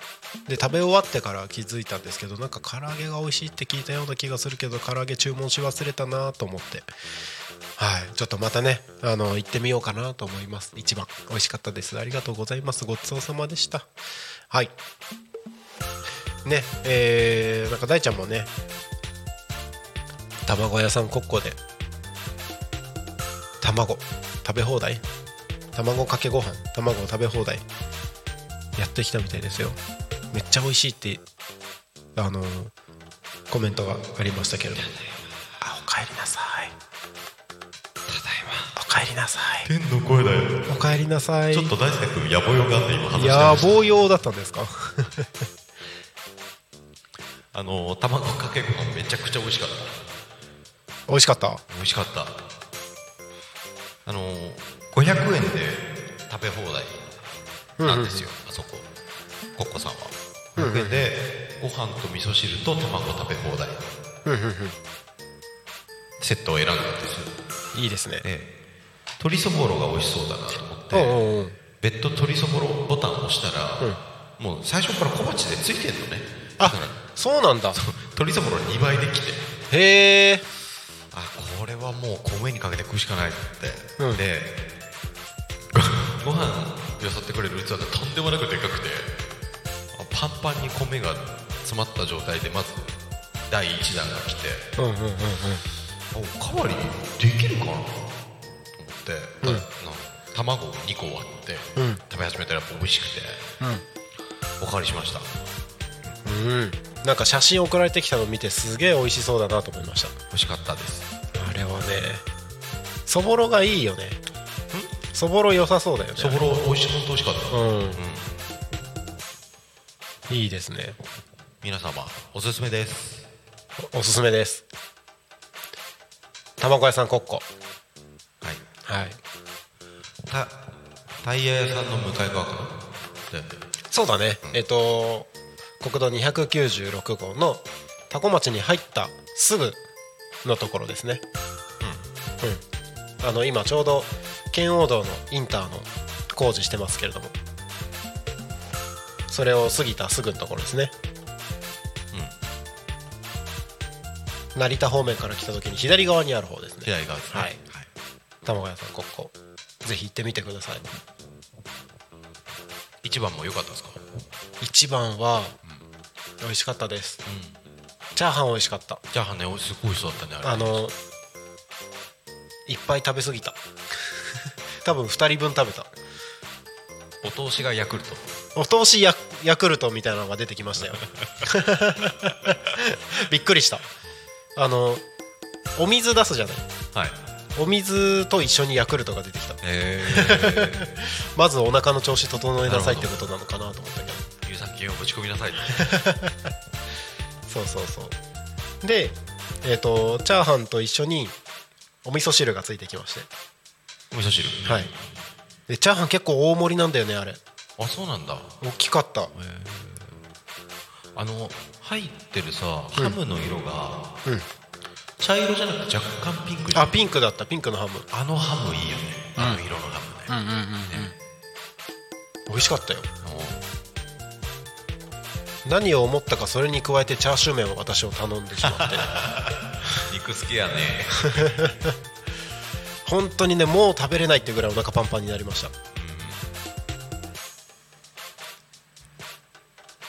S2: で食べ終わってから気づいたんですけどなんか唐揚げが美味しいって聞いたような気がするけど唐揚げ注文し忘れたなと思って。はい。ちょっとまたねあの行ってみようかなと思います。一番美味しかったです。ありがとうございます。ごちそうさまでした。はい。ねえー、なんか大ちゃんもね卵屋さん国庫で卵食べ放題？卵かけご飯卵食べ放題やってきたみたいですよ。めっちゃ美味しいってあのコメントがありましたけれども。あおかえりなさい。ただいま。おかえりなさい。
S7: 天の声だよ。
S2: おかえりなさい。
S7: ちょっと大輔君野暮用があって今話して
S2: 野
S7: ました。
S2: 望用だったんですか？
S7: あの卵かけご飯めちゃくちゃ美味しかった。
S2: 美味しかった？
S7: 美味しかった。あの500円で食べ放題なんですよ、あそこ。コッコさんは。500円でご飯と味噌汁と卵食べ放題。セットを選んだんです
S2: いいですね。
S7: ええ。鶏そぼろが美味しそうだなと思って
S2: おうおう
S7: 別途鶏そぼろボタンを押したら、もう最初から小鉢でついてんのね。
S2: あそうなんだ。
S7: 鶏そぼろ2倍できて。
S2: へえ。
S7: あこれはもう米にかけて食うしかないって、
S2: うん。
S7: でごご飯よそってくれる器がとんでもなくでかくてあパンパンに米が詰まった状態でまず第1弾が来て
S2: うんうんうんうん。
S7: あおかわりできるかな？と思って、
S2: うん。
S7: な卵を2個割って、
S2: うん。
S7: 食べ始めたらやっぱ美味しくて、おかわりしました
S2: うん。なんか写真送られてきたの見てすげえ美味しそうだなと思いました。
S7: 美味しかったです。
S2: あれはねそぼろがいいよね。そぼろ良さそうだよね。
S7: そぼろ美味し本当美味しかった、
S2: うん。いいですね。
S7: 皆様おすすめです。
S2: おおすすめです。卵屋さんコッコ
S7: はい。
S2: はい。
S7: たタイヤ屋さんの向かい側かな？
S2: そうだね、えっ、と国道296号の多古町に入ったすぐのところですね。うん、あの今ちょうど圏央道のインターの工事してますけれども。それを過ぎたすぐのところですね。成田方面から来た時に左側にある方ですね。
S7: 左側ですね。
S2: はい。卵屋さんここぜひ行ってみてください。
S7: 一番も良かったですか？
S2: 一番は美味しかったです、チャーハン美味しかった。
S7: チャーハンねおすごい美味しそうだったねあれ。
S2: あのいっぱい食べ過ぎた。多分2人分食べた。
S7: お通しがヤクルト。
S2: お通しヤヤクルトみたいなのが出てきましたよ。びっくりした。あのお水出すじゃない。
S7: はい。
S2: お水と一緒にヤクルトが出てきた。
S7: え
S2: まずお腹の調子整えなさいってことなのかなと思ったけど。
S7: ー、乳酸菌をぶち込みなさい
S2: そうそうそう。でえっ、とチャーハンと一緒にお味噌汁がついてきまして。
S7: お味噌汁。
S2: はい。でチャーハン結構大盛りなんだよねあれ。
S7: あそうなんだ。
S2: 大きかった。
S7: あの入ってるさハムの色が
S2: うん。
S7: 茶色じゃなくて若干ピンクじゃん。
S2: あピンクだった。ピンクのハム。
S7: あのハムいいよね。あの色のハムね、
S2: 美味しかったよ。
S7: お
S2: 何を思ったかそれに加えてチャーシュー麺を私を頼んでしまって。
S7: 肉好きやね。
S2: 本当にねもう食べれないっていうぐらいお腹パンパンになりました。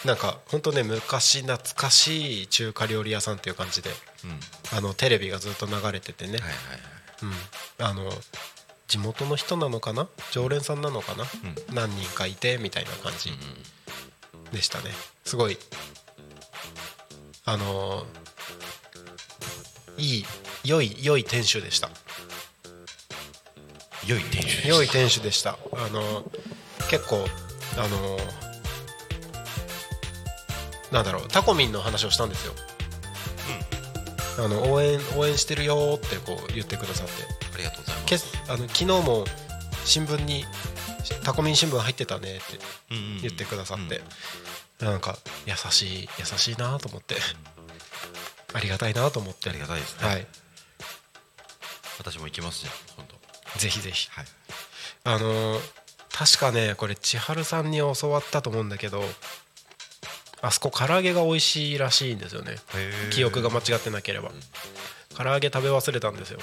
S2: なんか本当ね昔懐かしい中華料理屋さんっていう感じで
S7: うん。はい
S2: あのテレビがずっと流れててね、
S7: はいはい
S2: うん、あの地元の人なのかな？常連さんなのかな、何人かいてみたいな感じでしたね。すごい。あのーいい良い良い店主でした。
S7: 良い店主でした。
S2: 良い店主でした。あの結構あのなんだろうタコミンの話をしたんですよ、あの応援応援してるよってこう言ってくださって。
S7: ありがとうございます。
S2: けあの昨日も新聞にタコミン新聞入ってたねって言ってくださって、なんか優しい優しいなと思って。ありがたいなと思って。
S7: ありがたいですね。
S2: はい。
S7: 私も行きますじゃん本当
S2: ぜひぜひ。
S7: はい。
S2: あのー確かねこれ千春さんに教わったと思うんだけどあそこ唐揚げが美味しいらしいんですよね。記憶が間違ってなければ。唐揚げ食べ忘れたんですよ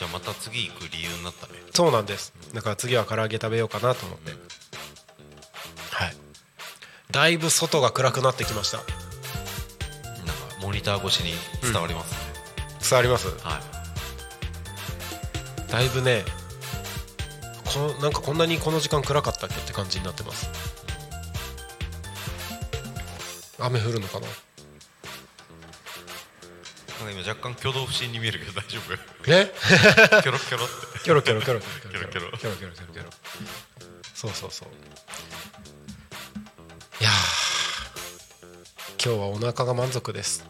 S7: じゃあまた次行く理由になったね。
S2: そうなんです。だから次は唐揚げ食べようかなと思って。はい。だいぶ外が暗くなってきました。
S7: なんかモニター越しに伝わりますね、
S2: 伝わります？
S7: はい。
S2: だいぶねこのなんかこんなにこの時間暗かったっけって感じになってます。雨降るのかな？
S7: か今若干挙動不審に見えるけど大丈夫
S2: え
S7: キョロキョロって
S2: キョロキョロキョロキョロ
S7: キョロキョロ
S2: キョロキョロキョロそうそうそういやー今日はお腹が満足です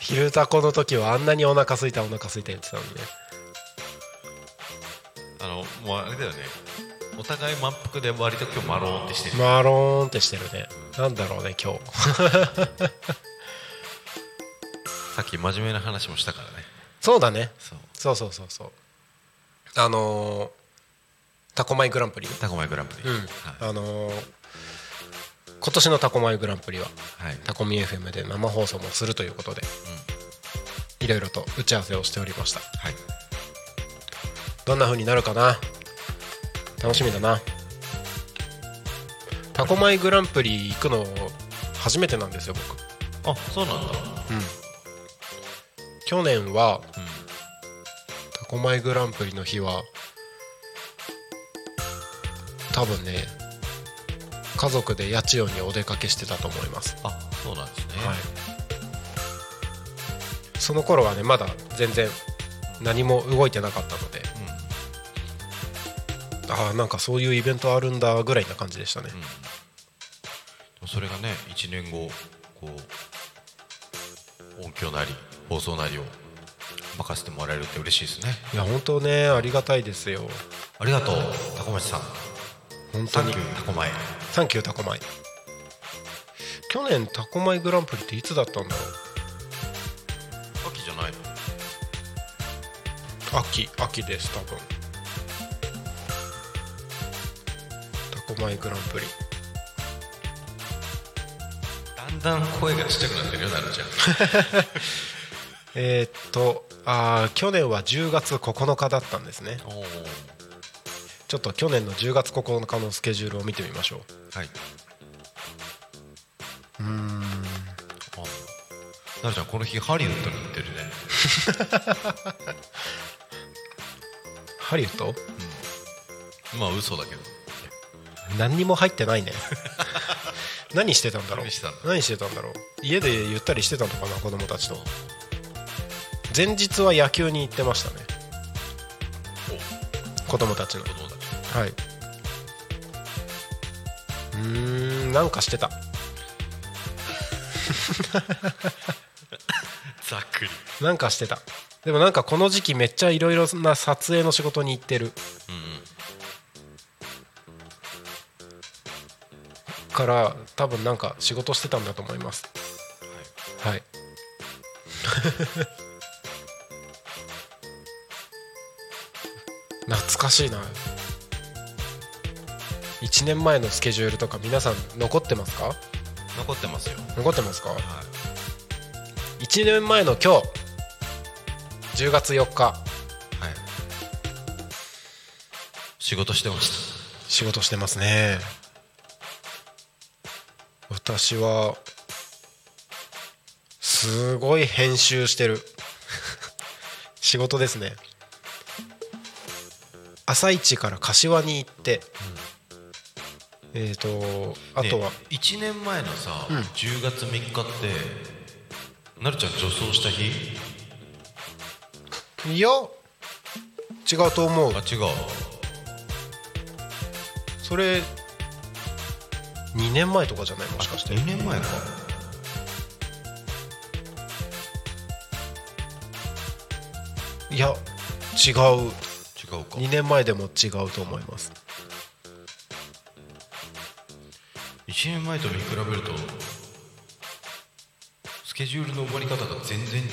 S2: 昼タコの時はあんなにお腹空いたお腹空いた言ってたのにね
S7: あのもうあれだよねお互い満腹で割と今日マローンってしてる、
S2: マローンってしてるね。なんだろうね今日。
S7: さっき真面目な話もしたからね。
S2: そうだね。
S7: そう。
S2: そうそうそうそう。あのータコマイグランプリ。
S7: タコマイグランプリ、
S2: うん。
S7: はい。
S2: あのー今年のタコマイグランプリは
S7: はい。
S2: タコミ FM で生放送もするということで、いろいろと打ち合わせをしておりました。
S7: はい。
S2: どんな風になるかな？楽しみだな。タコマイグランプリ行くの初めてなんですよ僕。
S7: あそうなんだ。
S2: 去年は、
S7: うん。
S2: タコマイグランプリの日は多分ね家族で八千代にお出かけしてたと思います。
S7: あそうなんですね、
S2: はい、その頃はねまだ全然何も動いてなかったので、ああなんかそういうイベントあるんだぐらいな感じでしたね、
S7: うん、それがね1年後こう音響なり放送なりを任せてもらえるって嬉しいですね。
S2: いや本当ねありがたいですよ。
S7: ありがとうタコ町さん。
S2: 本当に。
S7: タコマイ。
S2: サンキュータコマイ。去年タコマイグランプリっていつだったんだろ
S7: 秋じゃないの？
S2: う秋秋です多分タコマイグランプリ。
S7: だんだん声がちっちゃくなってるよなるちゃん。
S2: えーっとあー去年は10月9日だったんですね。ちょっと去年の10月9日のスケジュールを見てみましょう。
S7: はい。うん。なるちゃんこの日ハリウッドに行ってるね。
S2: ハリウッド？
S7: まあ嘘だけど
S2: 何にも入ってないね。何してたんだろう。
S7: 何してたんだ？
S2: ろう。家でゆったりしてたのかな子供たちと。前日は野球に行ってましたね。子供たちの。
S7: 子供たち。
S2: はい。うーんなんかしてた。
S7: ざっくり。
S2: なんかしてた。でもなんかこの時期めっちゃいろいろな撮影の仕事に行ってるから多分なんか仕事してたんだと思います。はい、懐かしいな。1年前のスケジュールとか皆さん残ってますか？
S7: 残ってますよ。
S2: 残ってますか？
S7: はい。
S2: 1年前の今日10月4日。
S7: はい。仕事してまし
S2: 仕事してますね私はすごい編集してる。仕事ですね。朝一から柏に行って、えっ、とあとは、
S7: ね1年前のさ、
S2: うん。
S7: 10月3日ってなるちゃん女装した日？
S2: いや違うと思う。
S7: あ違う。
S2: それ2年前とかじゃない？もしかして。
S7: 2年前か。
S2: いや違う。
S7: 違うか。
S2: 2年前でも違うと思います。
S7: 1年前と見比べるとスケジュールの埋まり方が全然違う。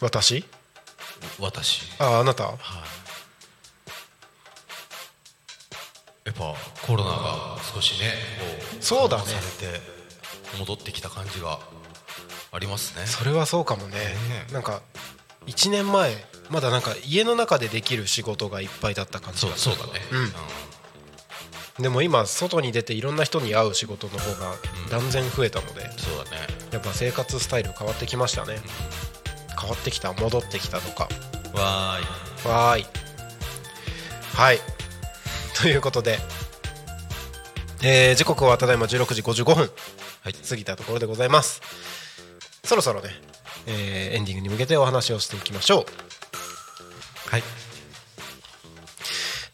S2: 私？
S7: 私。
S2: ああなた？
S7: やっぱコロナが少しね
S2: そうだね。
S7: 緩和されて戻ってきた感じがありますね。
S2: それはそうかもね。
S7: ね。
S2: なんか1年前まだなんか家の中でできる仕事がいっぱいだった感じ
S7: そう
S2: が
S7: そうだね。
S2: うん。でも今外に出ていろんな人に会う仕事の方が断然増えたので、
S7: そうだね。
S2: やっぱ生活スタイル変わってきましたね。変わってきた戻ってきたとか。
S7: わーい。
S2: わーい。はい。ということで、えー時刻はただいま16時55分、
S7: はい
S2: 過ぎたところでございます。そろそろね、えーエンディングに向けてお話をしていきましょう。
S7: はい。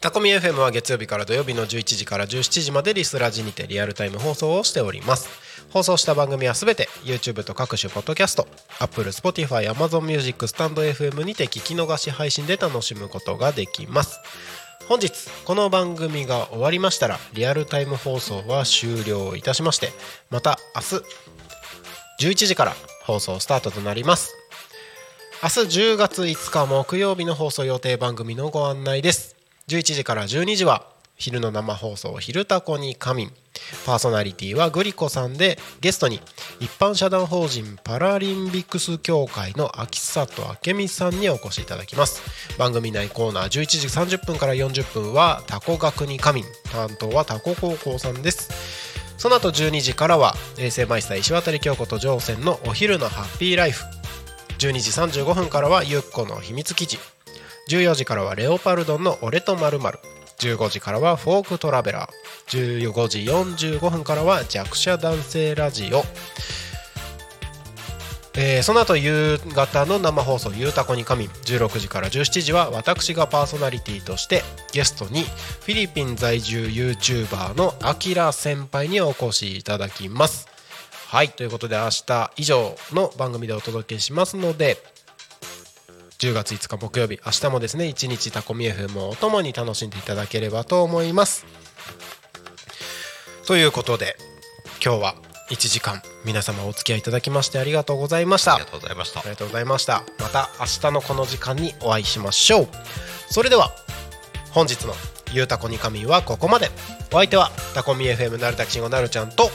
S2: タコミ FM は月曜日から土曜日の11時から17時までリスラジにてリアルタイム放送をしております。放送した番組はすべて YouTube と各種ポッドキャスト Apple、Spotify、Amazon Music、スタンド FM にて聞き逃し配信で楽しむことができます。本日この番組が終わりましたらリアルタイム放送は終了いたしましてまた明日11時から放送スタートとなります。明日10月5日木曜日の放送予定番組のご案内です。11時から12時は昼の生放送「昼タコに仮眠」パーソナリティはグリコさんでゲストに一般社団法人パラリンビックス協会の秋里明美さんにお越しいただきます。番組内コーナー11時30分から40分はタコ学に仮眠。担当はタコ高校さんです。その後12時からは衛星マイスター石渡京子と乗船のお昼のハッピーライフ。12時35分からはゆっこの秘密基地。14時からはレオパルドンの俺とまる15時からはフォークトラベラー。15時45分からは弱者男性ラジオ。えーその後夕方の生放送「ゆうたこに神」16時から17時は私がパーソナリティとしてゲストにフィリピン在住 YouTuber のアキラ先輩にお越しいただきます。はいということで明日以上の番組でお届けしますので10月5日木曜日。明日もですね一日タコミ FM をお供に楽しんでいただければと思います。ということで今日は1時間皆様お付き合いいただきましてありがとうございました。
S7: ありがとうございました。
S2: ありがとうございました。また明日のこの時間にお会いしましょう。それでは本日の「ゆうたこに神」はここまで。お相手はタコミ FM なるたきしんごなるちゃんと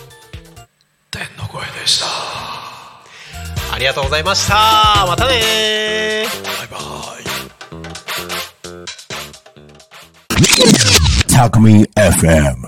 S7: 天の声でした。
S2: ありがとうございましたまたね
S7: バイバイ
S6: Talk Me FM.